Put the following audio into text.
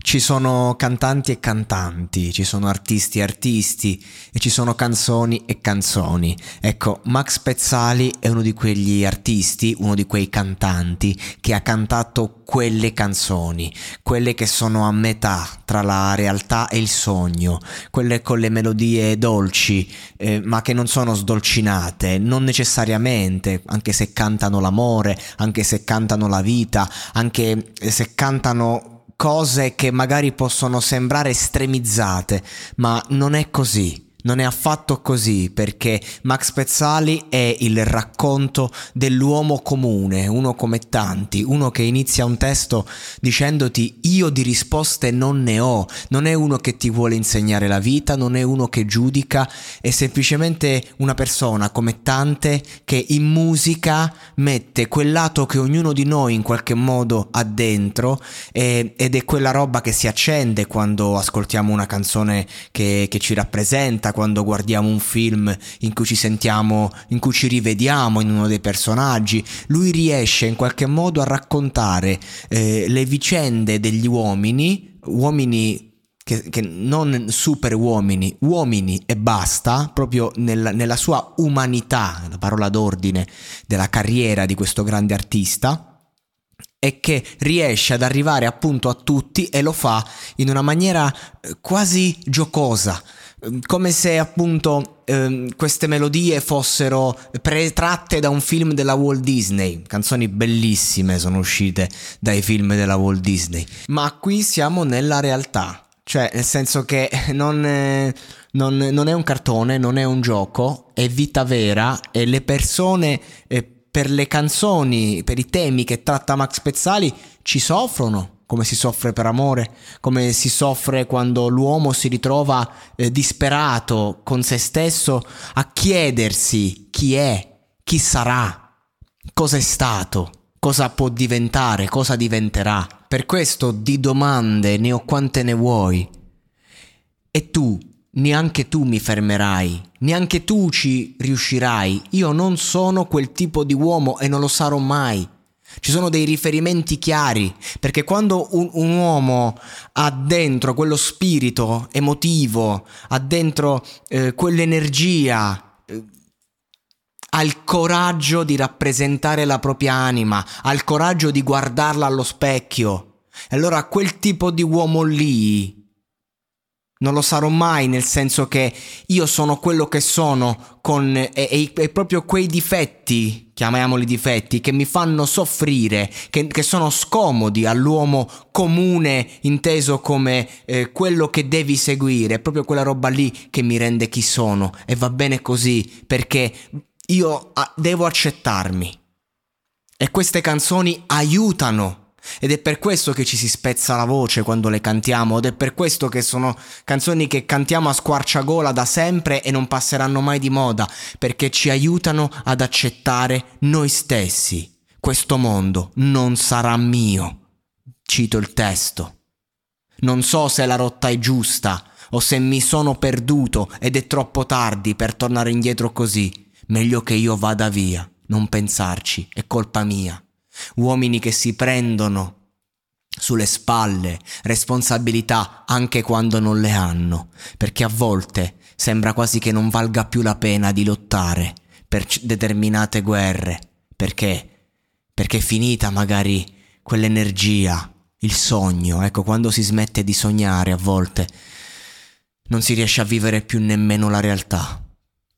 Ci sono cantanti e cantanti, ci sono artisti e artisti e ci sono canzoni e canzoni. Ecco, Max Pezzali è uno di quegli artisti, uno di quei cantanti che ha cantato quelle canzoni, quelle che sono a metà tra la realtà e il sogno, quelle con le melodie dolci, eh, ma che non sono sdolcinate, non necessariamente, anche se cantano l'amore, anche se cantano la vita, anche se cantano cose che magari possono sembrare estremizzate, ma non è così. Non è affatto così perché Max Pezzali è il racconto dell'uomo comune, uno come tanti, uno che inizia un testo dicendoti io di risposte non ne ho, non è uno che ti vuole insegnare la vita, non è uno che giudica, è semplicemente una persona come tante che in musica mette quel lato che ognuno di noi in qualche modo ha dentro e, ed è quella roba che si accende quando ascoltiamo una canzone che, che ci rappresenta quando guardiamo un film in cui ci sentiamo, in cui ci rivediamo in uno dei personaggi. Lui riesce in qualche modo a raccontare eh, le vicende degli uomini, uomini che, che, non super uomini, uomini e basta, proprio nel, nella sua umanità, la parola d'ordine della carriera di questo grande artista e che riesce ad arrivare appunto a tutti e lo fa in una maniera eh, quasi giocosa, come se appunto ehm, queste melodie fossero pre- tratte da un film della Walt Disney. Canzoni bellissime sono uscite dai film della Walt Disney. Ma qui siamo nella realtà. Cioè, nel senso che non, è, non, non è un cartone, non è un gioco, è vita vera e le persone eh, per le canzoni, per i temi che tratta Max Pezzali ci soffrono come si soffre per amore, come si soffre quando l'uomo si ritrova eh, disperato con se stesso a chiedersi chi è, chi sarà, cosa è stato, cosa può diventare, cosa diventerà. Per questo di domande ne ho quante ne vuoi. E tu, neanche tu mi fermerai, neanche tu ci riuscirai. Io non sono quel tipo di uomo e non lo sarò mai. Ci sono dei riferimenti chiari, perché quando un, un, uomo ha dentro quello spirito emotivo, ha dentro eh, quell'energia, eh, ha il coraggio di rappresentare la propria anima, ha il coraggio di guardarla allo specchio, allora quel tipo di uomo lì non lo sarò mai nel senso che io sono quello che sono con e, e, e proprio quei difetti, chiamiamoli difetti, che mi fanno soffrire, che, che sono scomodi all'uomo comune inteso come eh, quello che devi seguire, è proprio quella roba lì che mi rende chi sono e va bene così perché io a, devo accettarmi. E queste canzoni aiutano ed è per questo che ci si spezza la voce quando le cantiamo, ed è per questo che sono canzoni che cantiamo a squarciagola da sempre e non passeranno mai di moda, perché ci aiutano ad accettare noi stessi. Questo mondo non sarà mio. Cito il testo. Non so se la rotta è giusta o se mi sono perduto ed è troppo tardi per tornare indietro così. Meglio che io vada via, non pensarci, è colpa mia uomini che si prendono sulle spalle responsabilità anche quando non le hanno, perché a volte sembra quasi che non valga più la pena di lottare per determinate guerre, perché perché è finita magari quell'energia, il sogno, ecco, quando si smette di sognare a volte non si riesce a vivere più nemmeno la realtà.